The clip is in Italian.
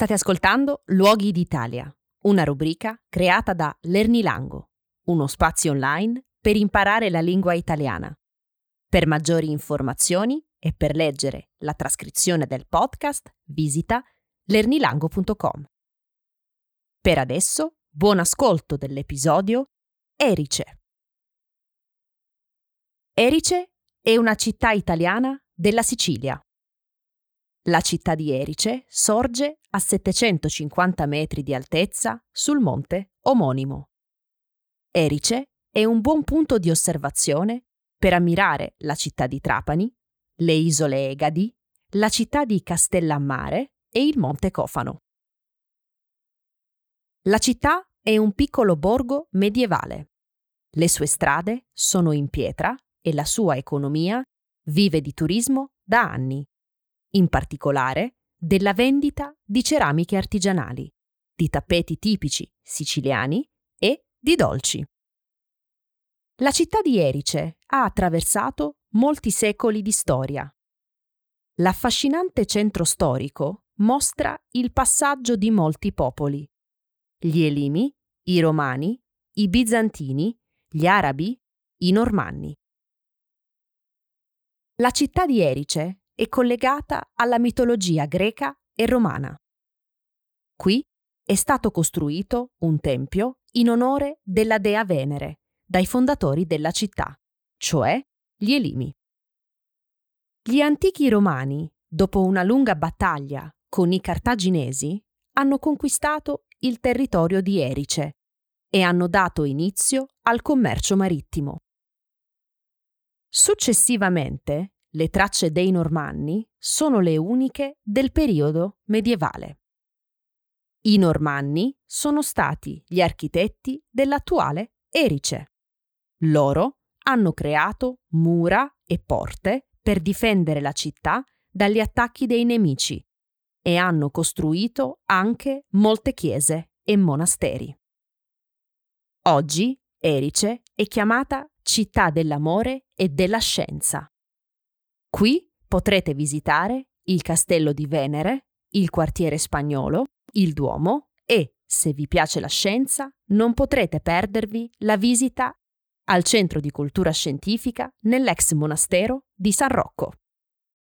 State ascoltando Luoghi d'Italia, una rubrica creata da Lernilango, uno spazio online per imparare la lingua italiana. Per maggiori informazioni e per leggere la trascrizione del podcast visita lernilango.com. Per adesso, buon ascolto dell'episodio Erice. Erice è una città italiana della Sicilia. La città di Erice sorge a 750 metri di altezza sul monte omonimo. Erice è un buon punto di osservazione per ammirare la città di Trapani, le isole Egadi, la città di Castellammare e il monte Cofano. La città è un piccolo borgo medievale. Le sue strade sono in pietra e la sua economia vive di turismo da anni in particolare della vendita di ceramiche artigianali, di tappeti tipici siciliani e di dolci. La città di Erice ha attraversato molti secoli di storia. L'affascinante centro storico mostra il passaggio di molti popoli. Gli Elimi, i Romani, i Bizantini, gli Arabi, i Normanni. La città di Erice è collegata alla mitologia greca e romana. Qui è stato costruito un tempio in onore della dea Venere dai fondatori della città, cioè gli Elimi. Gli antichi romani, dopo una lunga battaglia con i cartaginesi, hanno conquistato il territorio di Erice e hanno dato inizio al commercio marittimo. Successivamente le tracce dei Normanni sono le uniche del periodo medievale. I Normanni sono stati gli architetti dell'attuale Erice. Loro hanno creato mura e porte per difendere la città dagli attacchi dei nemici e hanno costruito anche molte chiese e monasteri. Oggi Erice è chiamata città dell'amore e della scienza Qui potrete visitare il castello di Venere, il quartiere spagnolo, il Duomo e, se vi piace la scienza, non potrete perdervi la visita al Centro di Cultura Scientifica nell'ex monastero di San Rocco.